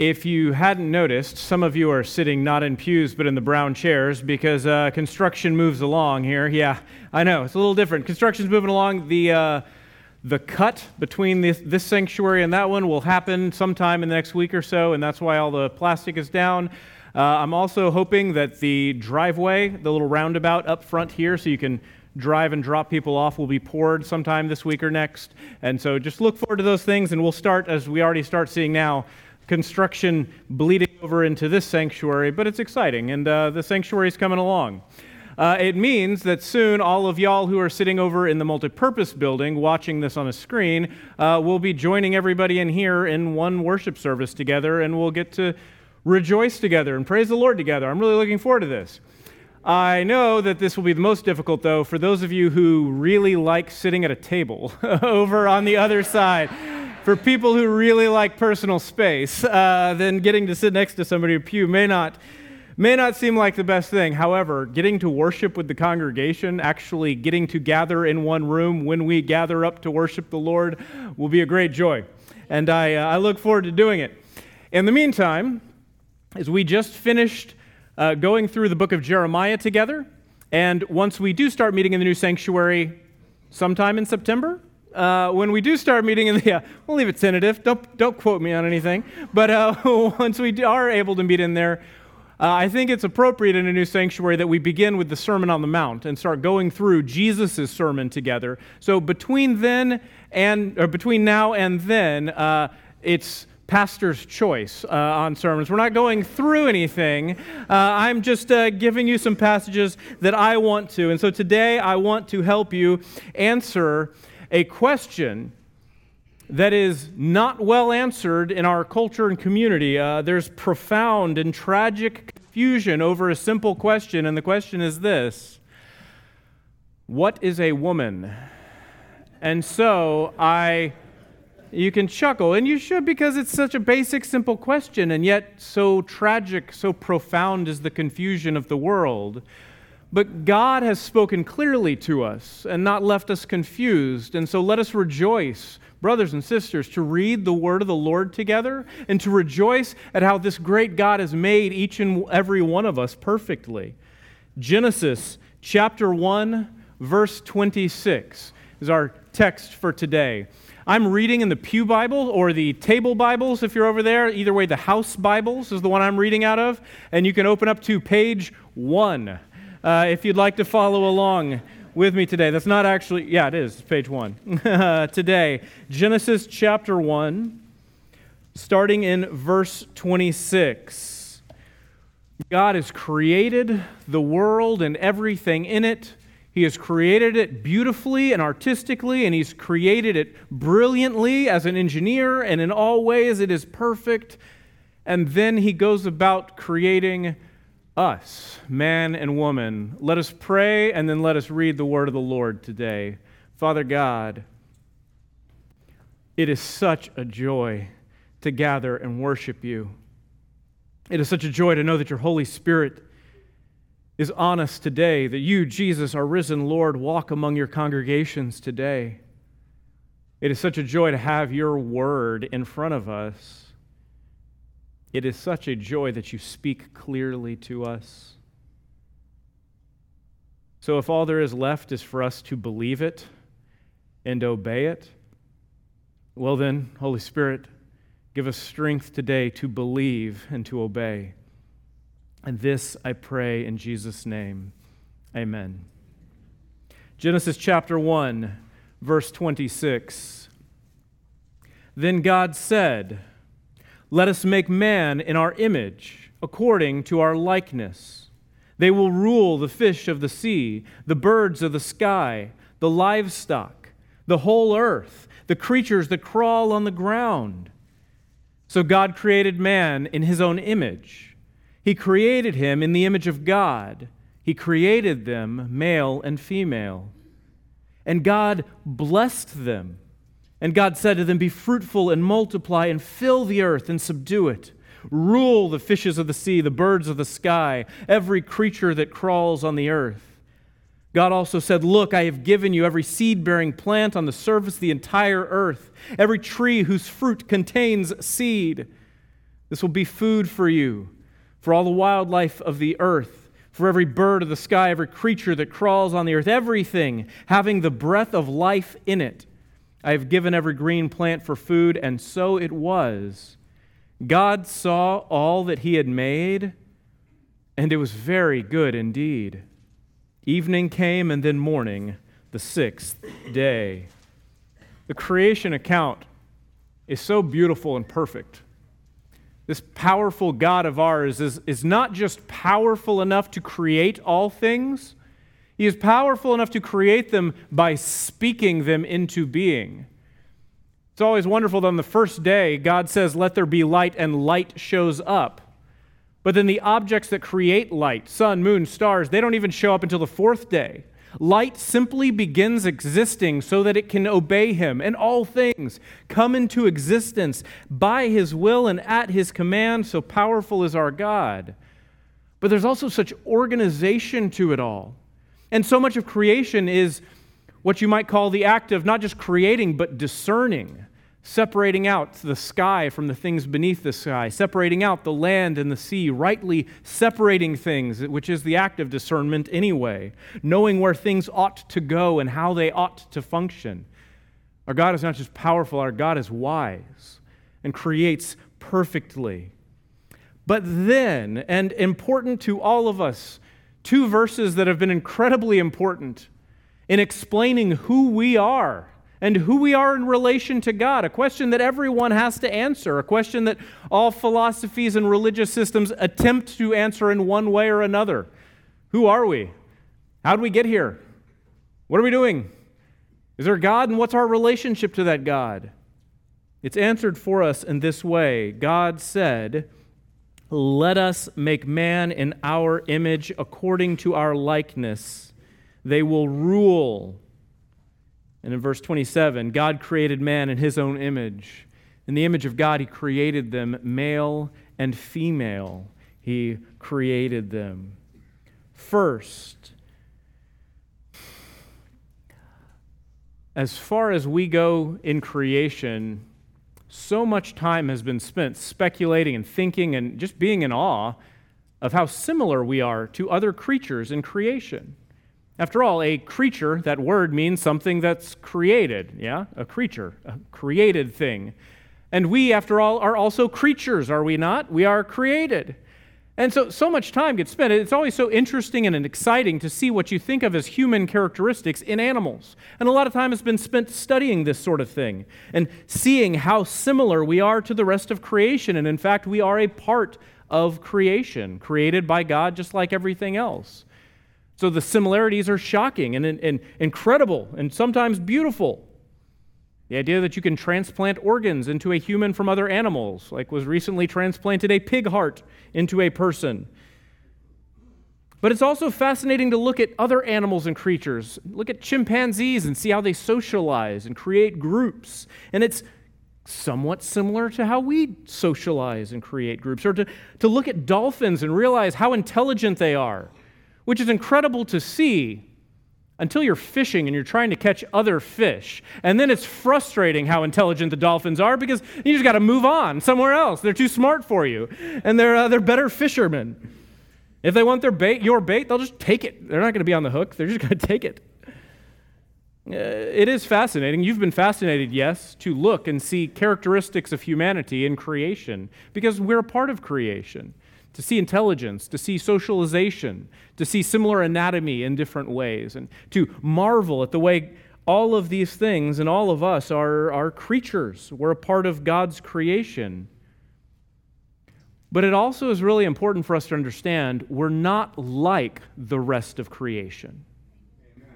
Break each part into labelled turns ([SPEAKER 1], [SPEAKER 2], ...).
[SPEAKER 1] If you hadn't noticed, some of you are sitting not in pews but in the brown chairs because uh, construction moves along here. Yeah, I know, it's a little different. Construction's moving along. The, uh, the cut between this, this sanctuary and that one will happen sometime in the next week or so, and that's why all the plastic is down. Uh, I'm also hoping that the driveway, the little roundabout up front here, so you can drive and drop people off will be poured sometime this week or next. And so just look forward to those things, and we'll start, as we already start seeing now, construction bleeding over into this sanctuary, but it's exciting, and uh, the sanctuary is coming along. Uh, it means that soon all of y'all who are sitting over in the multipurpose building watching this on a screen uh, will be joining everybody in here in one worship service together, and we'll get to rejoice together and praise the Lord together. I'm really looking forward to this. I know that this will be the most difficult, though, for those of you who really like sitting at a table over on the other side. For people who really like personal space, uh, then getting to sit next to somebody in a pew may not, may not seem like the best thing. However, getting to worship with the congregation, actually getting to gather in one room when we gather up to worship the Lord, will be a great joy. And I, uh, I look forward to doing it. In the meantime, as we just finished uh, going through the book of Jeremiah together. And once we do start meeting in the new sanctuary, sometime in September, uh, when we do start meeting in the, yeah, we'll leave it tentative. Don't, don't quote me on anything. But uh, once we are able to meet in there, uh, I think it's appropriate in a new sanctuary that we begin with the Sermon on the Mount and start going through Jesus' sermon together. So between then and, or between now and then, uh, it's pastor's choice uh, on sermons. We're not going through anything. Uh, I'm just uh, giving you some passages that I want to. And so today I want to help you answer a question that is not well answered in our culture and community. Uh, there's profound and tragic confusion over a simple question, and the question is this What is a woman? And so I you can chuckle, and you should because it's such a basic, simple question, and yet so tragic, so profound is the confusion of the world. But God has spoken clearly to us and not left us confused. And so let us rejoice, brothers and sisters, to read the word of the Lord together and to rejoice at how this great God has made each and every one of us perfectly. Genesis chapter 1, verse 26 is our text for today. I'm reading in the Pew Bible or the Table Bibles if you're over there. Either way, the House Bibles is the one I'm reading out of. And you can open up to page one uh, if you'd like to follow along with me today. That's not actually, yeah, it is, page one. today, Genesis chapter 1, starting in verse 26. God has created the world and everything in it he has created it beautifully and artistically, and He's created it brilliantly as an engineer, and in all ways it is perfect. And then He goes about creating us, man and woman. Let us pray, and then let us read the word of the Lord today. Father God, it is such a joy to gather and worship you. It is such a joy to know that your Holy Spirit is on us today, that you, Jesus, our risen Lord, walk among your congregations today. It is such a joy to have your word in front of us. It is such a joy that you speak clearly to us. So, if all there is left is for us to believe it and obey it, well, then, Holy Spirit, give us strength today to believe and to obey. And this I pray in Jesus' name. Amen. Genesis chapter 1, verse 26. Then God said, Let us make man in our image, according to our likeness. They will rule the fish of the sea, the birds of the sky, the livestock, the whole earth, the creatures that crawl on the ground. So God created man in his own image. He created him in the image of God. He created them, male and female. And God blessed them. And God said to them, Be fruitful and multiply and fill the earth and subdue it. Rule the fishes of the sea, the birds of the sky, every creature that crawls on the earth. God also said, Look, I have given you every seed bearing plant on the surface of the entire earth, every tree whose fruit contains seed. This will be food for you, for all the wildlife of the earth, for every bird of the sky, every creature that crawls on the earth, everything having the breath of life in it. I have given every green plant for food, and so it was. God saw all that he had made, and it was very good indeed. Evening came, and then morning, the sixth day. The creation account is so beautiful and perfect. This powerful God of ours is, is not just powerful enough to create all things, He is powerful enough to create them by speaking them into being. It's always wonderful that on the first day, God says, Let there be light, and light shows up. But then the objects that create light, sun, moon, stars, they don't even show up until the fourth day. Light simply begins existing so that it can obey him, and all things come into existence by his will and at his command. So powerful is our God. But there's also such organization to it all. And so much of creation is what you might call the act of not just creating, but discerning separating out the sky from the things beneath the sky, separating out the land and the sea, rightly separating things, which is the act of discernment anyway, knowing where things ought to go and how they ought to function. Our God is not just powerful, our God is wise and creates perfectly. But then, and important to all of us, two verses that have been incredibly important in explaining who we are and who we are in relation to God, a question that everyone has to answer, a question that all philosophies and religious systems attempt to answer in one way or another. Who are we? How did we get here? What are we doing? Is there God, and what's our relationship to that God? It's answered for us in this way God said, Let us make man in our image according to our likeness. They will rule and in verse 27, God created man in his own image. In the image of God, he created them, male and female. He created them. First, as far as we go in creation, so much time has been spent speculating and thinking and just being in awe of how similar we are to other creatures in creation. After all, a creature, that word means something that's created, yeah? A creature, a created thing. And we, after all, are also creatures, are we not? We are created. And so, so much time gets spent. It's always so interesting and exciting to see what you think of as human characteristics in animals. And a lot of time has been spent studying this sort of thing and seeing how similar we are to the rest of creation. And in fact, we are a part of creation, created by God just like everything else. So the similarities are shocking and, and, incredible and sometimes beautiful. The idea that you can transplant organs into a human from other animals, like was recently transplanted a pig heart into a person. But it's also fascinating to look at other animals and creatures. Look at chimpanzees and see how they socialize and create groups. And it's somewhat similar to how we socialize and create groups. Or to, to look at dolphins and realize how intelligent they are which is incredible to see until you're fishing and you're trying to catch other fish. And then it's frustrating how intelligent the dolphins are because you just got to move on somewhere else. They're too smart for you, and they're, uh, they're better fishermen. If they want their bait, your bait, they'll just take it. They're not going to be on the hook, they're just going to take it. Uh, it is fascinating. You've been fascinated, yes, to look and see characteristics of humanity in creation because we're a part of creation to see intelligence, to see socialization, to see similar anatomy in different ways, and to marvel at the way all of these things and all of us are, are creatures. We're a part of God's creation. But it also is really important for us to understand we're not like the rest of creation. Amen.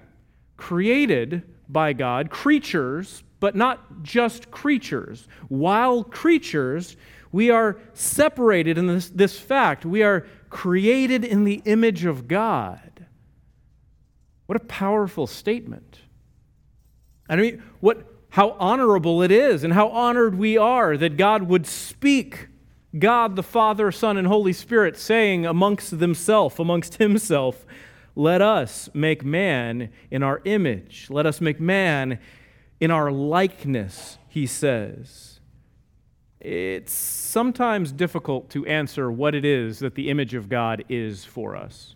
[SPEAKER 1] Created by God, creatures, but not just creatures. While creatures, we are separated in this, this fact. We are created in the image of God. What a powerful statement. And I mean, what, how honorable it is and how honored we are that God would speak God the Father, Son, and Holy Spirit saying amongst themselves, amongst himself, let us make man in our image. Let us make man in our likeness, he says. It's sometimes difficult to answer what it is that the image of God is for us.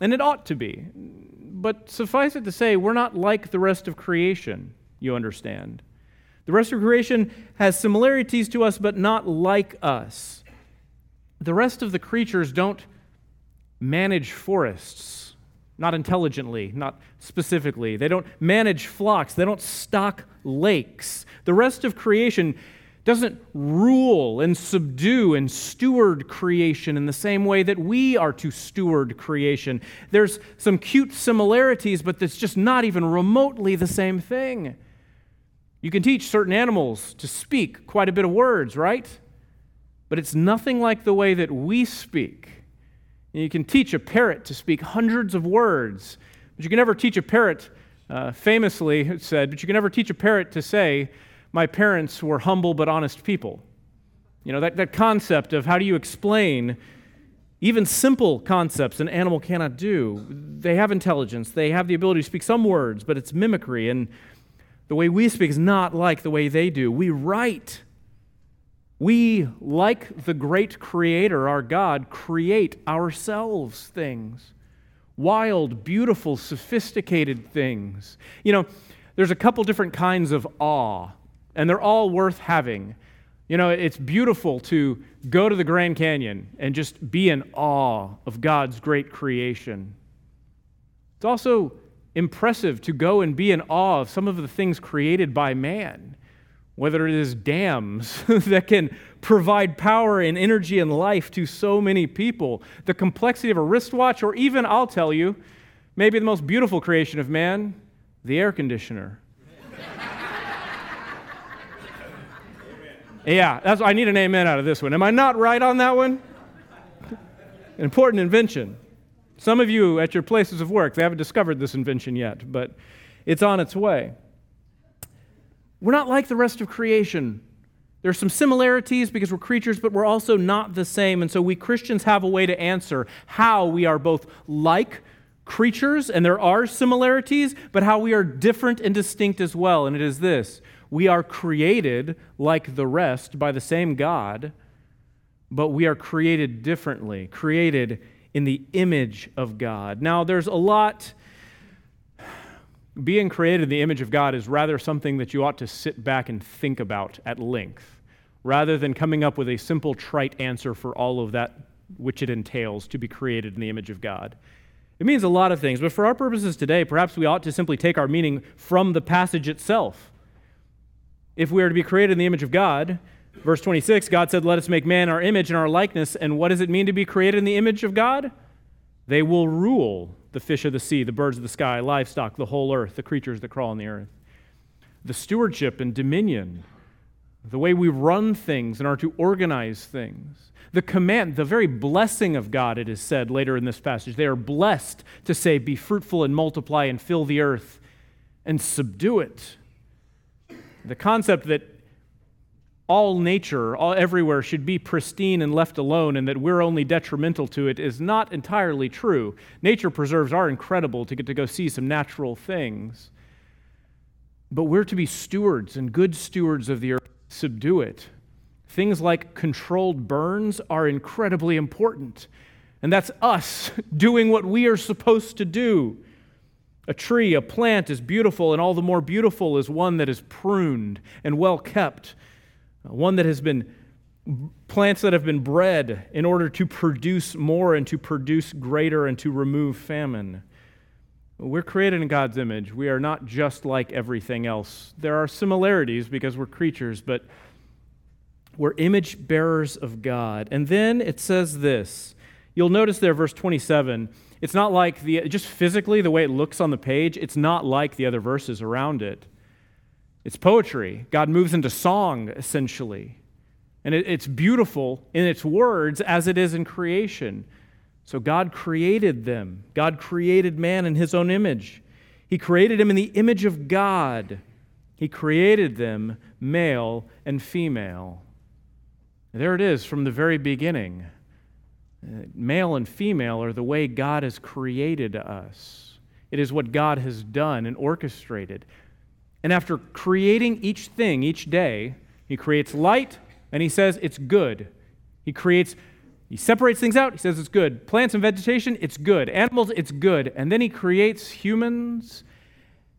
[SPEAKER 1] And it ought to be. But suffice it to say, we're not like the rest of creation, you understand. The rest of creation has similarities to us, but not like us. The rest of the creatures don't manage forests, not intelligently, not specifically. They don't manage flocks, they don't stock lakes. The rest of creation doesn't rule and subdue and steward creation in the same way that we are to steward creation. There's some cute similarities, but it's just not even remotely the same thing. You can teach certain animals to speak quite a bit of words, right? But it's nothing like the way that we speak. you can teach a parrot to speak hundreds of words, but you can never teach a parrot, uh, famously said, but you can never teach a parrot to say, my parents were humble but honest people. You know, that, that concept of how do you explain even simple concepts an animal cannot do. They have intelligence, they have the ability to speak some words, but it's mimicry. And the way we speak is not like the way they do. We write. We, like the great creator, our God, create ourselves things. Wild, beautiful, sophisticated things. You know, there's a couple different kinds of awe and they're all worth having. You know, it's beautiful to go to the Grand Canyon and just be in awe of God's great creation. It's also impressive to go and be in awe of some of the things created by man, whether it is dams that can provide power and energy and life to so many people, the complexity of a wristwatch, or even, I'll tell you, maybe the most beautiful creation of man, the air conditioner. Yeah, that's, I need an amen out of this one. Am I not right on that one? An important invention. Some of you at your places of work, they haven't discovered this invention yet, but it's on its way. We're not like the rest of creation. There are some similarities because we're creatures, but we're also not the same. And so we Christians have a way to answer how we are both like creatures, and there are similarities, but how we are different and distinct as well. And it is this we are created like the rest by the same God, but we are created differently, created in the image of God. Now, there's a lot. Being created in the image of God is rather something that you ought to sit back and think about at length, rather than coming up with a simple, trite answer for all of that which it entails to be created in the image of God. It means a lot of things, but for our purposes today, perhaps we ought to simply take our meaning from the passage itself if we are to be created in the image of God, verse 26, God said, Let us make man our image and our likeness. And what does it mean to be created in the image of God? They will rule the fish of the sea, the birds of the sky, livestock, the whole earth, the creatures that crawl on the earth. The stewardship and dominion, the way we run things and are to organize things. The command, the very blessing of God, it is said later in this passage. They are blessed to say, Be fruitful and multiply and fill the earth and subdue it the concept that all nature, all everywhere, should be pristine and left alone, and that we're only detrimental to it is not entirely true. Nature preserves are incredible to get to go see some natural things. But we're to be stewards and good stewards of the earth, subdue it. Things like controlled burns are incredibly important. And that's us doing what we are supposed to do. A tree, a plant is beautiful, and all the more beautiful is one that is pruned and well kept, uh, one that has been plants that have been bred in order to produce more and to produce greater and to remove famine. We're created in God's image. We are not just like everything else. There are similarities because we're creatures, but we're image bearers of God. And then it says this. You'll notice there, verse 27 it's not like the, just physically, the way it looks on the page, it's not like the other verses around it. It's poetry. God moves into song, essentially. And it, it's beautiful in its words as it is in creation. So God created them. God created man in his own image. He created him in the image of God. He created them male and female. There it is from the very beginning Uh, male and female are the way God has created us. It is what God has done and orchestrated. And after creating each thing each day, He creates light and he says it's good. He creates, he separates things out, he says it's good. Plants and vegetation, it's good. Animals, it's good. And then he creates humans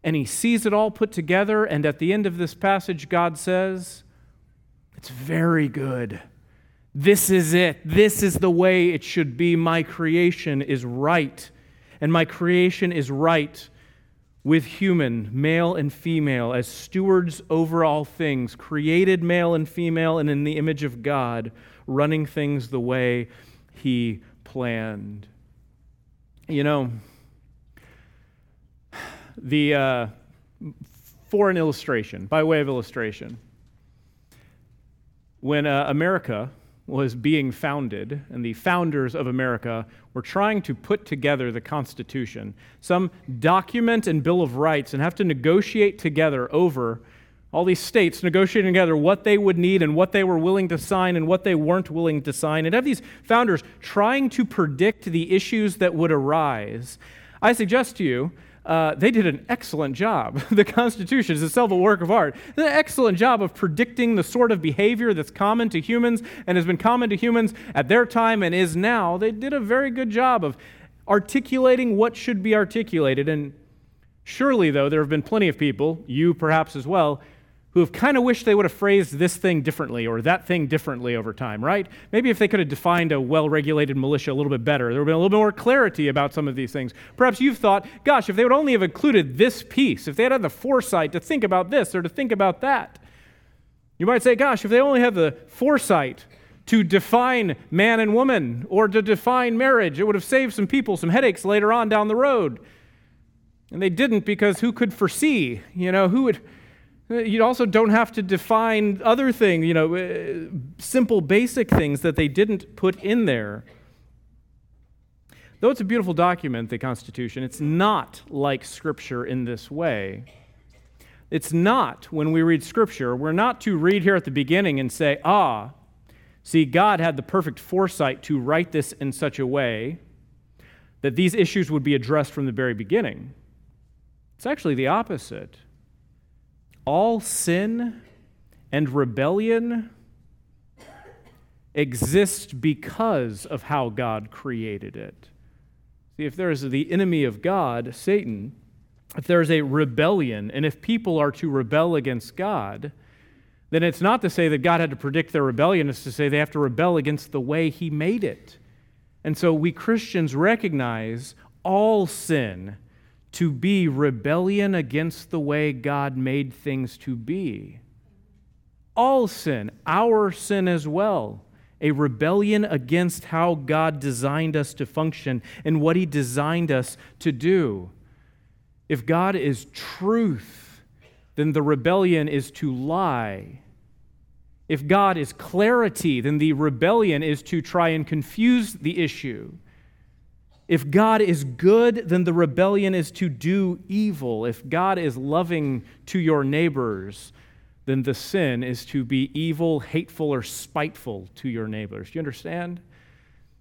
[SPEAKER 1] and he sees it all put together. And at the end of this passage, God says, It's very good. This is it. This is the way it should be. My creation is right. And my creation is right with human, male and female, as stewards over all things, created male and female, and in the image of God, running things the way He planned. You know, the uh, for an illustration, by way of illustration, when uh, America was being founded, and the founders of America were trying to put together the Constitution, some document and Bill of Rights, and have to negotiate together over all these states negotiating together what they would need and what they were willing to sign and what they weren't willing to sign, and have these founders trying to predict the issues that would arise. I suggest to you uh, they did an excellent job. the Constitution is itself a work of art. They did An excellent job of predicting the sort of behavior that's common to humans and has been common to humans at their time and is now. They did a very good job of articulating what should be articulated. And surely, though, there have been plenty of people, you perhaps as well, who have kind of wished they would have phrased this thing differently or that thing differently over time, right? Maybe if they could have defined a well regulated militia a little bit better, there would have been a little bit more clarity about some of these things. Perhaps you've thought, gosh, if they would only have included this piece, if they had had the foresight to think about this or to think about that. You might say, gosh, if they only had the foresight to define man and woman or to define marriage, it would have saved some people some headaches later on down the road. And they didn't because who could foresee? You know, who would you also don't have to define other things, you know, uh, simple, basic things that they didn't put in there. Though it's a beautiful document, the Constitution, it's not like Scripture in this way. It's not, when we read Scripture, we're not to read here at the beginning and say, ah, see, God had the perfect foresight to write this in such a way that these issues would be addressed from the very beginning. It's actually the opposite all sin and rebellion exist because of how God created it. See, if there is the enemy of God, Satan, if there's a rebellion, and if people are to rebel against God, then it's not to say that God had to predict their rebellion, it's to say they have to rebel against the way He made it. And so we Christians recognize all sin to be rebellion against the way God made things to be. All sin, our sin as well, a rebellion against how God designed us to function and what He designed us to do. If God is truth, then the rebellion is to lie. If God is clarity, then the rebellion is to try and confuse the issue. If God is good, then the rebellion is to do evil. If God is loving to your neighbors, then the sin is to be evil, hateful, or spiteful to your neighbors. Do you understand?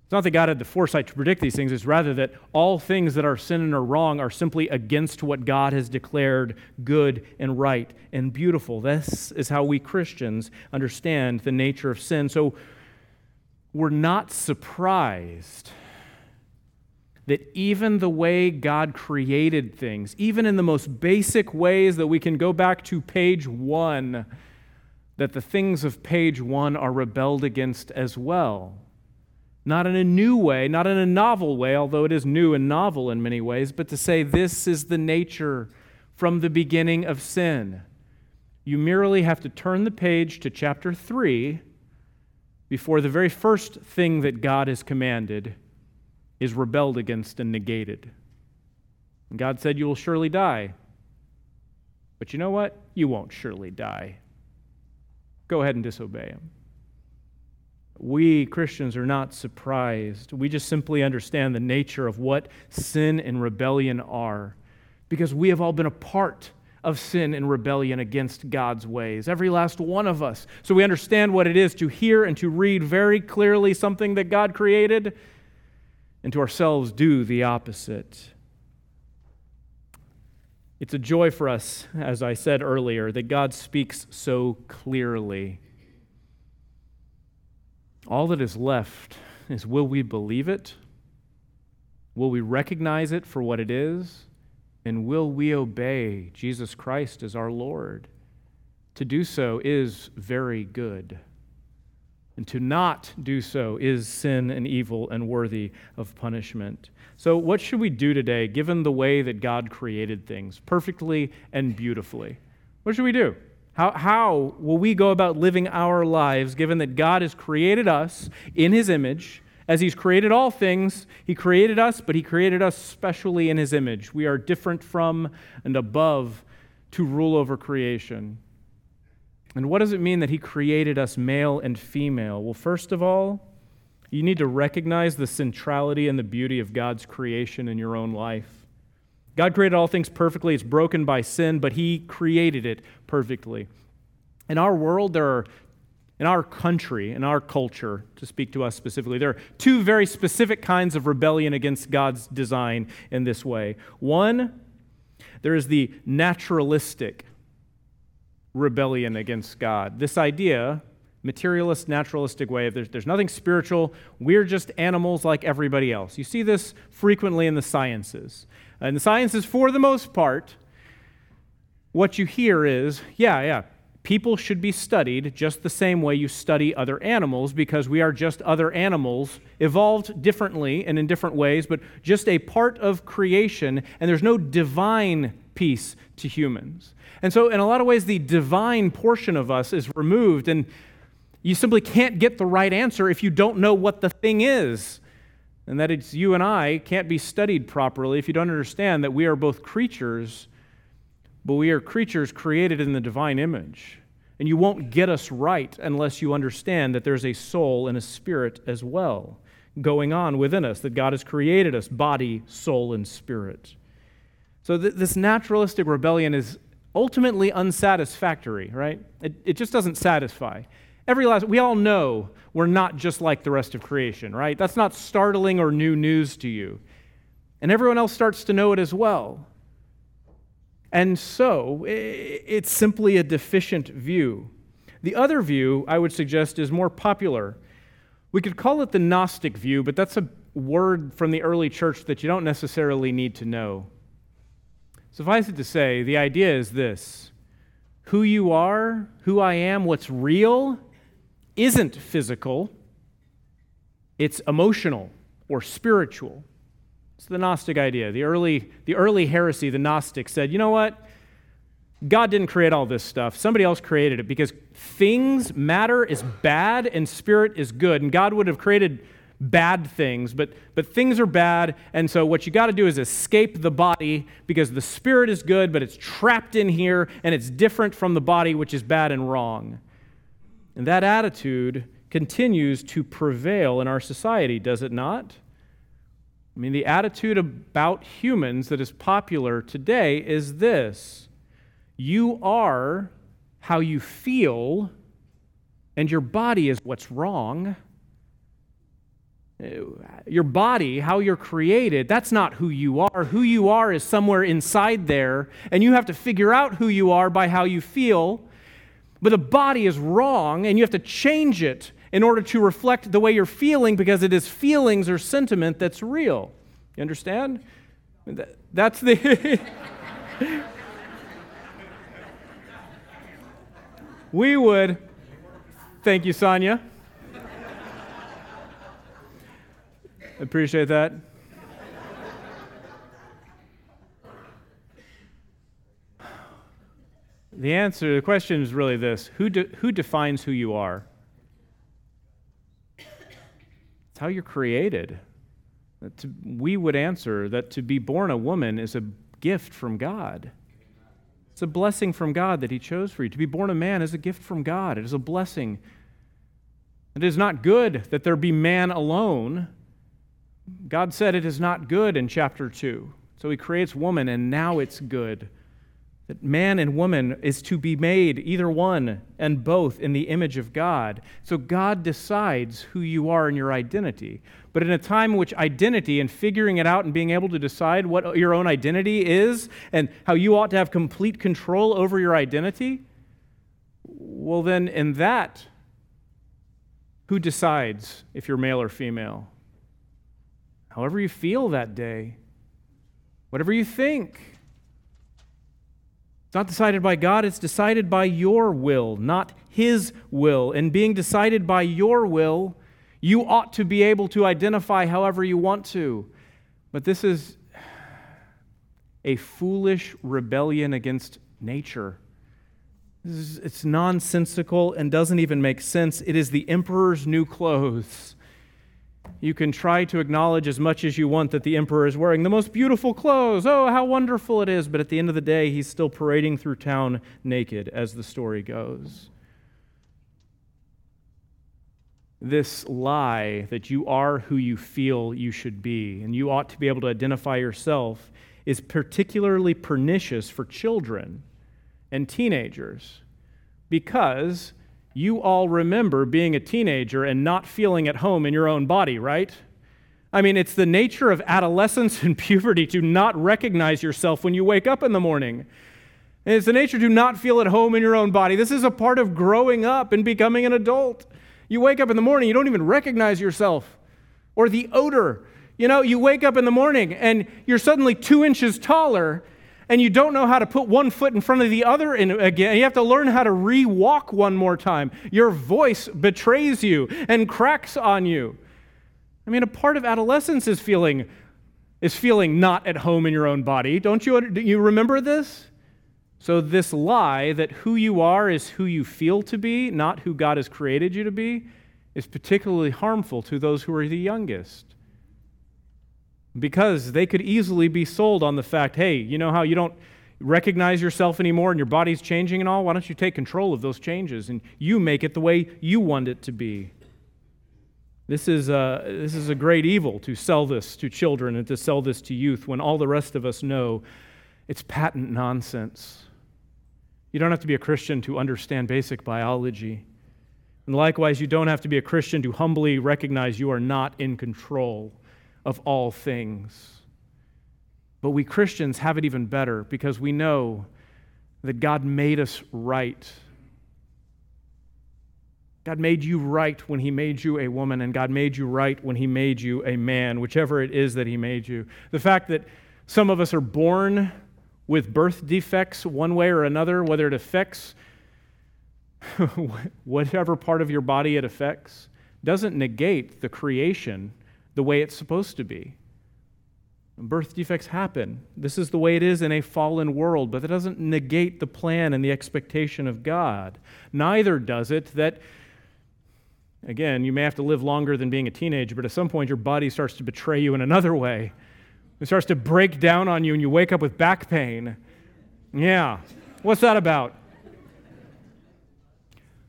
[SPEAKER 1] It's not that God had the foresight to predict these things, it's rather that all things that are sin and are wrong are simply against what God has declared good and right and beautiful. This is how we Christians understand the nature of sin. So we're not surprised that even the way God created things, even in the most basic ways that we can go back to page one, that the things of page one are rebelled against as well. Not in a new way, not in a novel way, although it is new and novel in many ways, but to say this is the nature from the beginning of sin. You merely have to turn the page to chapter 3 before the very first thing that God has commanded is rebelled against and negated. And God said, You will surely die. But you know what? You won't surely die. Go ahead and disobey Him. We Christians are not surprised. We just simply understand the nature of what sin and rebellion are because we have all been a part of sin and rebellion against God's ways, every last one of us. So we understand what it is to hear and to read very clearly something that God created and to ourselves do the opposite. It's a joy for us, as I said earlier, that God speaks so clearly. All that is left is will we believe it? Will we recognize it for what it is? And will we obey Jesus Christ as our Lord? To do so is very good. And to not do so is sin and evil and worthy of punishment. So, what should we do today, given the way that God created things perfectly and beautifully? What should we do? How, how will we go about living our lives, given that God has created us in His image? As He's created all things, He created us, but He created us specially in His image. We are different from and above to rule over creation. And what does it mean that He created us male and female? Well, first of all, you need to recognize the centrality and the beauty of God's creation in your own life. God created all things perfectly. It's broken by sin, but He created it perfectly. In our world, there are, in our country, in our culture, to speak to us specifically, there are two very specific kinds of rebellion against God's design in this way. One, there is the naturalistic rebellion against God. This idea, materialist, naturalistic way of there's, there's nothing spiritual, we're just animals like everybody else. You see this frequently in the sciences. And the sciences, for the most part, what you hear is, yeah, yeah, people should be studied just the same way you study other animals because we are just other animals, evolved differently and in different ways, but just a part of creation, and there's no divine piece to humans. And so, in a lot of ways, the divine portion of us is removed, and you simply can't get the right answer if you don't know what the thing is. And that it's you and I can't be studied properly if you don't understand that we are both creatures, but we are creatures created in the divine image. And you won't get us right unless you understand that there's a soul and a spirit as well going on within us, that God has created us body, soul, and spirit. So, th- this naturalistic rebellion is ultimately unsatisfactory, right? It, it just doesn't satisfy. Every last, we all know we're not just like the rest of creation, right? That's not startling or new news to you. And everyone else starts to know it as well. And so it's simply a deficient view. The other view, I would suggest, is more popular. We could call it the Gnostic view, but that's a word from the early church that you don't necessarily need to know. Suffice it to say, the idea is this who you are, who I am, what's real, isn't physical, it's emotional or spiritual. It's the Gnostic idea. The early, the early heresy, the Gnostics said, you know what? God didn't create all this stuff. Somebody else created it because things, matter is bad and spirit is good. And God would have created bad things, but, but things are bad. And so what you got to do is escape the body because the spirit is good, but it's trapped in here and it's different from the body, which is bad and wrong. And that attitude continues to prevail in our society, does it not? I mean, the attitude about humans that is popular today is this you are how you feel, and your body is what's wrong. Uh, your body, how you're created, that's not who you are. Who you are is somewhere inside there, and you have to figure out who you are by how you feel. But the body is wrong, and you have to change it in order to reflect the way you're feeling because it is feelings or sentiment that's real. You understand? That's the. we would. Thank you, Sonia. Appreciate that. The answer, the question is really this who, de- who defines who you are? It's how you're created. To, we would answer that to be born a woman is a gift from God. It's a blessing from God that He chose for you. To be born a man is a gift from God, it is a blessing. It is not good that there be man alone, God said it is not good in chapter 2. So he creates woman, and now it's good. That man and woman is to be made, either one and both, in the image of God. So God decides who you are and your identity. But in a time in which identity and figuring it out and being able to decide what your own identity is and how you ought to have complete control over your identity, well, then in that Who decides if you're male or female? However, you feel that day, whatever you think. It's not decided by God, it's decided by your will, not His will. And being decided by your will, you ought to be able to identify however you want to. But this is a foolish rebellion against nature. It's nonsensical and doesn't even make sense. It is the emperor's new clothes. You can try to acknowledge as much as you want that the emperor is wearing the most beautiful clothes. Oh, how wonderful it is. But at the end of the day, he's still parading through town naked, as the story goes. This lie that you are who you feel you should be and you ought to be able to identify yourself is particularly pernicious for children and teenagers because you all remember being a teenager and not feeling at home in your own body, right? I mean, it's the nature of adolescence and puberty to not recognize yourself when you wake up in the morning. And it's the nature to not feel at home in your own body. This is a part of growing up and becoming an adult. You wake up in the morning, you don't even recognize yourself or the odor. You know, you wake up in the morning and you're suddenly two inches taller and you don't know how to put one foot in front of the other and again you have to learn how to re-walk one more time. Your voice betrays you and cracks on you. I mean a part of adolescence is feeling is feeling not at home in your own body. Don't you do you remember this? So this lie that who you are is who you feel to be not who god has created you to be is particularly harmful to those who are the youngest because they could easily be sold on the fact hey, you know how you don't recognize yourself anymore and your body's changing and all? Why don't you take control of those changes and you make it the way you want it to be? This is, a, this is a great evil to sell this to children and to sell this to youth when all the rest of us know it's patent nonsense. You don't have to be a Christian to understand basic biology. And likewise, you don't have to be a Christian to humbly recognize you are not in control of all things. But we Christians have it even better because we know that God made us right. God made you right when He made you a woman, and God made you right when He made you a man, whichever it is that He made you. The fact that some of us are born with birth defects one way or another, whether it affects whatever part of your body it affects, doesn't negate the creation the way it's supposed to be. Birth defects happen. This is the way it is in a fallen world, but that doesn't negate the plan and the expectation of God. Neither does it that, again, you may have to live longer than being a teenager, but at some point your body starts to betray you in another way. It starts to break down on you and you wake up with back pain. Yeah. What's that about?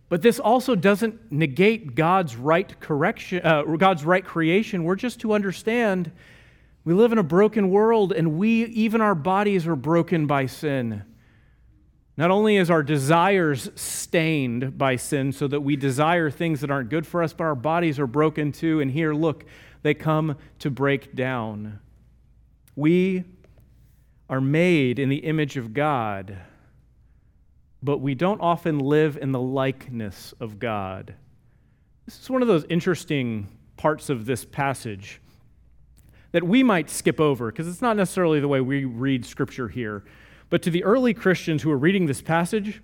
[SPEAKER 1] But this also doesn't negate God's right correction, uh, God's right creation. We're just to understand we live in a broken world, and we, even our bodies, are broken by sin. Not only is our desires stained by sin so that we desire things that aren't good for us, but our bodies are broken too. And here, look, they come to break down. We are made in the image of God but we don't often live in the likeness of God. This is one of those interesting parts of this passage that we might skip over because it's not necessarily the way we read Scripture here. But to the early Christians who were reading this passage,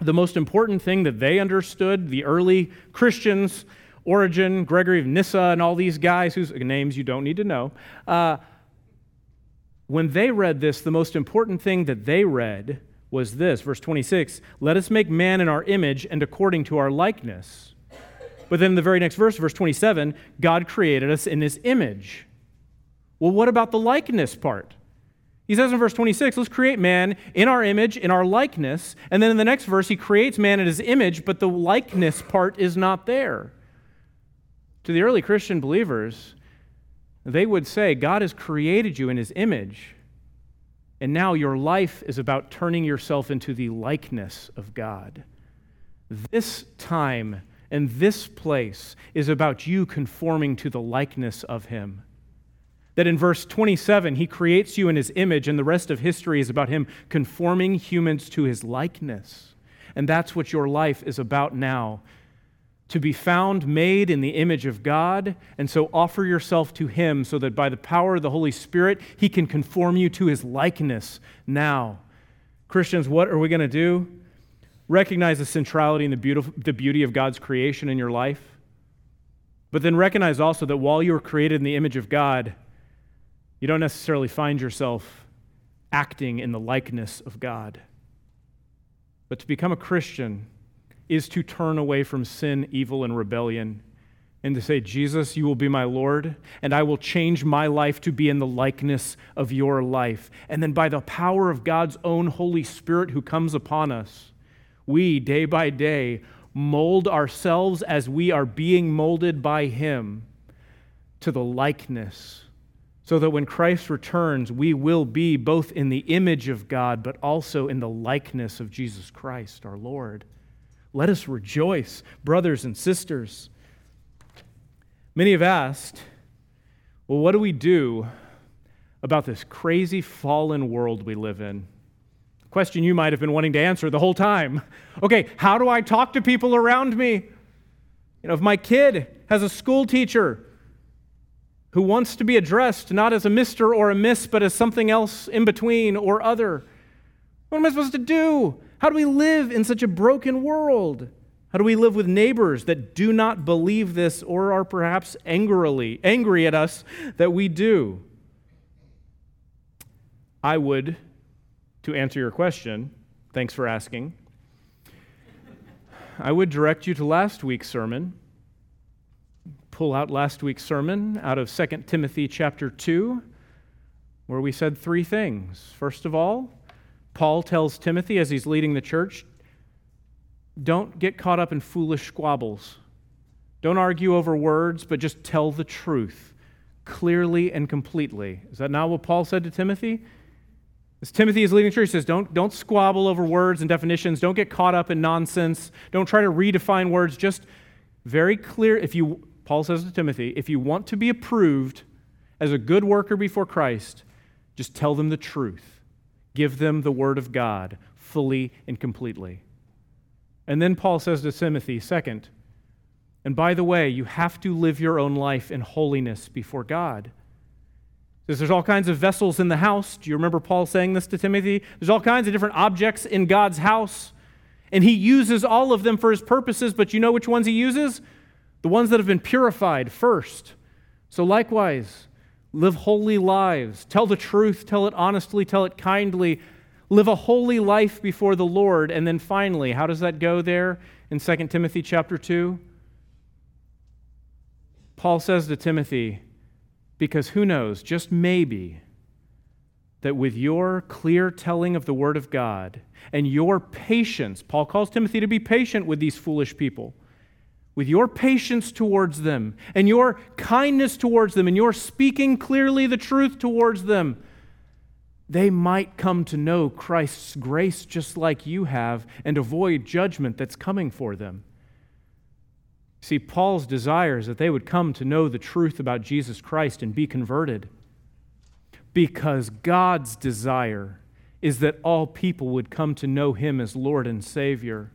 [SPEAKER 1] the most important thing that they understood, the early Christians, Origen, Gregory of Nyssa, and all these guys whose names you don't need to know, uh, when they read this, the most important thing that they read was this verse 26 let us make man in our image and according to our likeness. But then the very next verse verse 27 god created us in his image. Well what about the likeness part? He says in verse 26 let's create man in our image in our likeness and then in the next verse he creates man in his image but the likeness part is not there. To the early christian believers they would say god has created you in his image and now your life is about turning yourself into the likeness of God. This time and this place is about you conforming to the likeness of Him. That in verse 27, He creates you in His image, and the rest of history is about Him conforming humans to His likeness. And that's what your life is about now. To be found made in the image of God, and so offer yourself to Him so that by the power of the Holy Spirit, He can conform you to His likeness now. Christians, what are we going to do? Recognize the centrality and the, beautiful, the beauty of God's creation in your life, but then recognize also that while you were created in the image of God, you don't necessarily find yourself acting in the likeness of God. But to become a Christian, is to turn away from sin, evil, and rebellion and to say, Jesus, you will be my Lord, and I will change my life to be in the likeness of your life. And then by the power of God's own Holy Spirit who comes upon us, we, day by day, mold ourselves as we are being molded by Him to the likeness, so that when Christ returns, we will be both in the image of God, but also in the likeness of Jesus Christ, our Lord. Let us rejoice, brothers and sisters. Many have asked, well, what do we do about this crazy fallen world we live in? Question you might have been wanting to answer the whole time. Okay, how do I talk to people around me? You know, if my kid has a school teacher who wants to be addressed not as a mister or a miss, but as something else in between or other, what am I supposed to do? How do we live in such a broken world? How do we live with neighbors that do not believe this or are perhaps angrily angry at us that we do? I would, to answer your question, thanks for asking. I would direct you to last week's sermon. Pull out last week's sermon out of 2 Timothy chapter 2, where we said three things. First of all, Paul tells Timothy as he's leading the church don't get caught up in foolish squabbles. Don't argue over words, but just tell the truth clearly and completely. Is that not what Paul said to Timothy? As Timothy is leading the church, he says, don't, don't squabble over words and definitions. Don't get caught up in nonsense. Don't try to redefine words. Just very clear. If you, Paul says to Timothy, if you want to be approved as a good worker before Christ, just tell them the truth. Give them the word of God fully and completely. And then Paul says to Timothy, second, and by the way, you have to live your own life in holiness before God. Says there's all kinds of vessels in the house. Do you remember Paul saying this to Timothy? There's all kinds of different objects in God's house, and he uses all of them for his purposes, but you know which ones he uses? The ones that have been purified first. So likewise, live holy lives, tell the truth, tell it honestly, tell it kindly, live a holy life before the Lord. And then finally, how does that go there in 2 Timothy chapter 2? Paul says to Timothy, because who knows, just maybe, that with your clear telling of the Word of God and your patience, Paul calls Timothy to be patient with these foolish people with your patience towards them and your kindness towards them and your speaking clearly the truth towards them, they might come to know Christ's grace just like you have and avoid judgment that's coming for them. See, Paul's desire is that they would come to know the truth about Jesus Christ and be converted because God's desire is that all people would come to know him as Lord and Savior.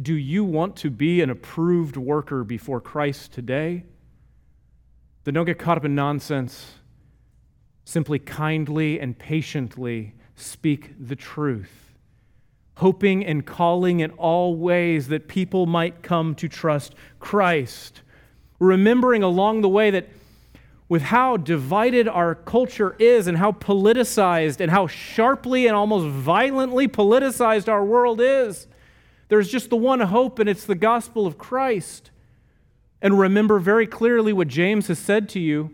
[SPEAKER 1] Do you want to be an approved worker before Christ today? Then don't get caught up in nonsense. Simply kindly and patiently speak the truth, hoping and calling in all ways that people might come to trust Christ. Remembering along the way that with how divided our culture is and how politicized and how sharply and almost violently politicized our world is, there's just the one hope, and it's the gospel of Christ. And remember very clearly what James has said to you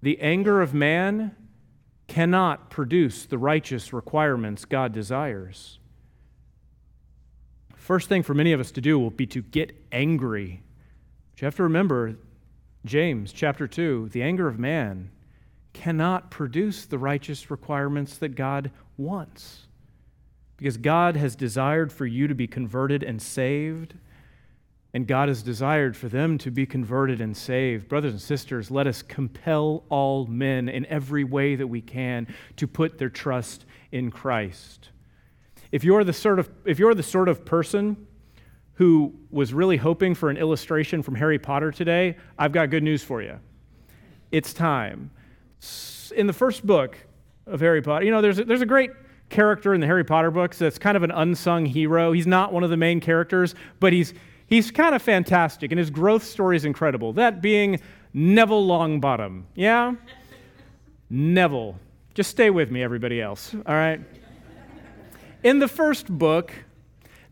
[SPEAKER 1] the anger of man cannot produce the righteous requirements God desires. First thing for many of us to do will be to get angry. But you have to remember, James chapter 2, the anger of man cannot produce the righteous requirements that God wants because God has desired for you to be converted and saved, and God has desired for them to be converted and saved. Brothers and sisters, let us compel all men in every way that we can to put their trust in Christ. If you're the sort of, if you're the sort of person who was really hoping for an illustration from Harry Potter today, I've got good news for you. It's time. In the first book of Harry Potter, you know, there's a, there's a great character in the Harry Potter books that's kind of an unsung hero. He's not one of the main characters, but he's, he's kind of fantastic, and his growth story is incredible. That being Neville Longbottom. Yeah? Neville. Just stay with me, everybody else, all right? In the first book,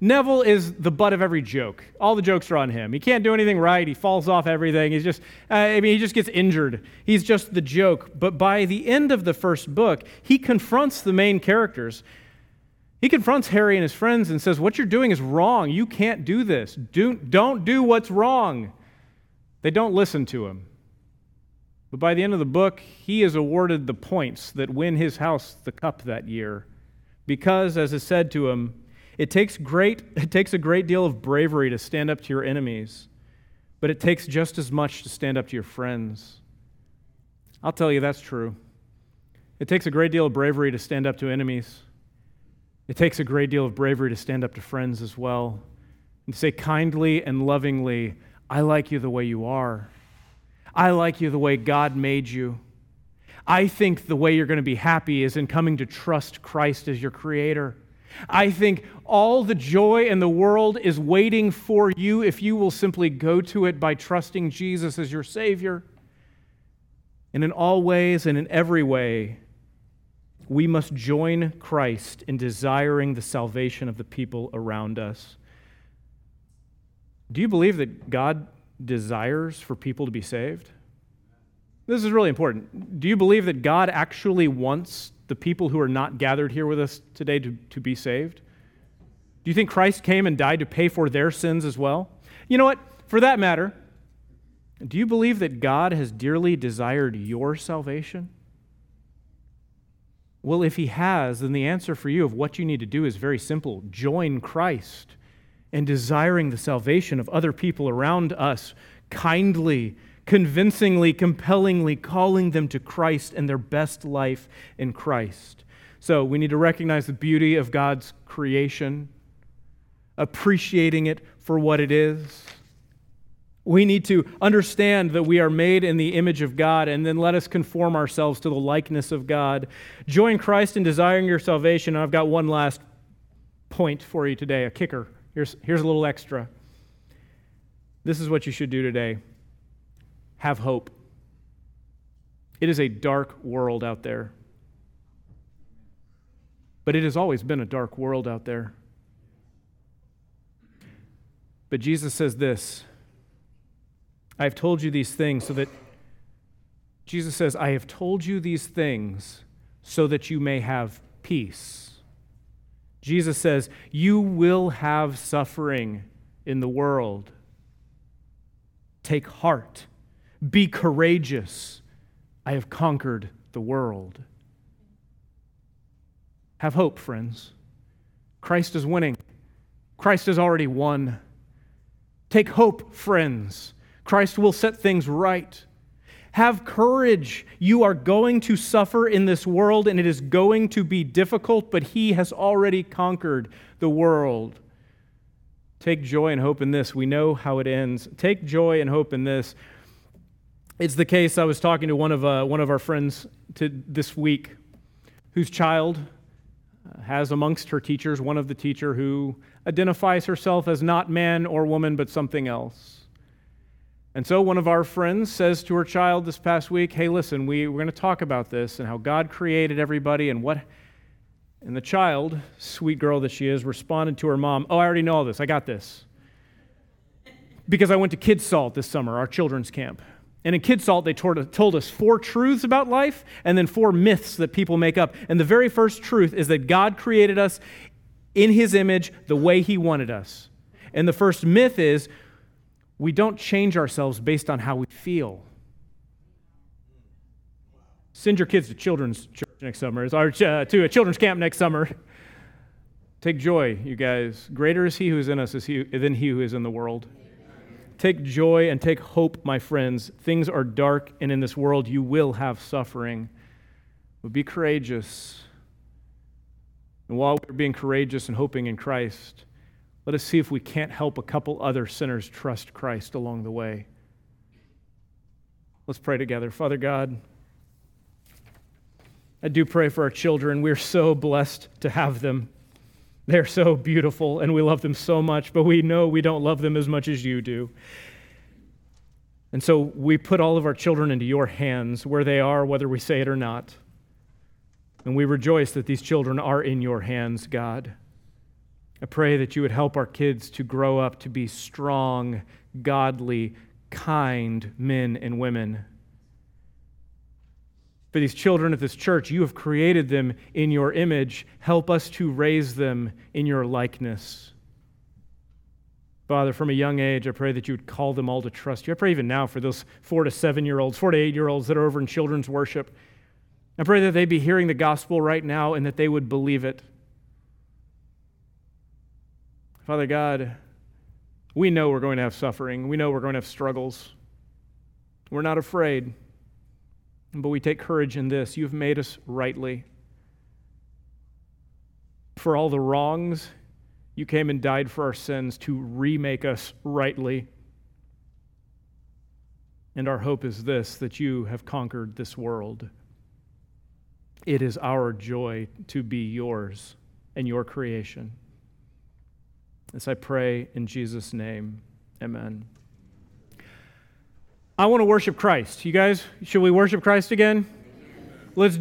[SPEAKER 1] Neville is the butt of every joke. All the jokes are on him. He can't do anything right. He falls off everything. He's just, uh, I mean, he just gets injured. He's just the joke. But by the end of the first book, he confronts the main characters. He confronts Harry and his friends and says, What you're doing is wrong. You can't do this. Do, don't do what's wrong. They don't listen to him. But by the end of the book, he is awarded the points that win his house the cup that year. Because, as is said to him, it takes, great, it takes a great deal of bravery to stand up to your enemies, but it takes just as much to stand up to your friends. I'll tell you that's true. It takes a great deal of bravery to stand up to enemies. It takes a great deal of bravery to stand up to friends as well and say kindly and lovingly, I like you the way you are. I like you the way God made you. I think the way you're going to be happy is in coming to trust Christ as your creator. I think all the joy in the world is waiting for you if you will simply go to it by trusting Jesus as your Savior. And in all ways and in every way, we must join Christ in desiring the salvation of the people around us. Do you believe that God desires for people to be saved? This is really important. Do you believe that God actually wants the people who are not gathered here with us today to, to be saved? Do you think Christ came and died to pay for their sins as well? You know what? For that matter, do you believe that God has dearly desired your salvation? Well, if He has, then the answer for you of what you need to do is very simple join Christ in desiring the salvation of other people around us kindly convincingly, compellingly calling them to Christ and their best life in Christ. So we need to recognize the beauty of God's creation, appreciating it for what it is. We need to understand that we are made in the image of God and then let us conform ourselves to the likeness of God. Join Christ in desiring your salvation. And I've got one last point for you today, a kicker. Here's, here's a little extra. This is what you should do today have hope. It is a dark world out there. But it has always been a dark world out there. But Jesus says this I have told you these things so that, Jesus says, I have told you these things so that you may have peace. Jesus says, You will have suffering in the world. Take heart. Be courageous. I have conquered the world. Have hope, friends. Christ is winning. Christ has already won. Take hope, friends. Christ will set things right. Have courage. You are going to suffer in this world, and it is going to be difficult, but He has already conquered the world. Take joy and hope in this. We know how it ends. Take joy and hope in this. It's the case I was talking to one of, uh, one of our friends to, this week whose child uh, has amongst her teachers one of the teacher who identifies herself as not man or woman but something else. And so one of our friends says to her child this past week, Hey, listen, we, we're going to talk about this and how God created everybody and what. And the child, sweet girl that she is, responded to her mom, Oh, I already know all this. I got this. Because I went to Kids Salt this summer, our children's camp. And in Kid Salt, they told us four truths about life and then four myths that people make up. And the very first truth is that God created us in His image the way He wanted us. And the first myth is we don't change ourselves based on how we feel. Send your kids to children's church next summer, or uh, to a children's camp next summer. Take joy, you guys. Greater is He who is in us than He who is in the world. Take joy and take hope, my friends. Things are dark, and in this world you will have suffering. But be courageous. And while we're being courageous and hoping in Christ, Let us see if we can't help a couple other sinners trust Christ along the way. Let's pray together. Father God, I do pray for our children. We're so blessed to have them. They're so beautiful and we love them so much, but we know we don't love them as much as you do. And so we put all of our children into your hands where they are, whether we say it or not. And we rejoice that these children are in your hands, God. I pray that you would help our kids to grow up to be strong, godly, kind men and women. For these children of this church, you have created them in your image. Help us to raise them in your likeness. Father, from a young age, I pray that you would call them all to trust you. I pray even now for those four to seven year olds, four to eight year olds that are over in children's worship. I pray that they'd be hearing the gospel right now and that they would believe it. Father God, we know we're going to have suffering. We know we're going to have struggles. We're not afraid, but we take courage in this. You've made us rightly. For all the wrongs you came and died for our sins to remake us rightly. And our hope is this that you have conquered this world. It is our joy to be yours and your creation. As I pray in Jesus' name, amen. I want to worship Christ. You guys, should we worship Christ again? Let's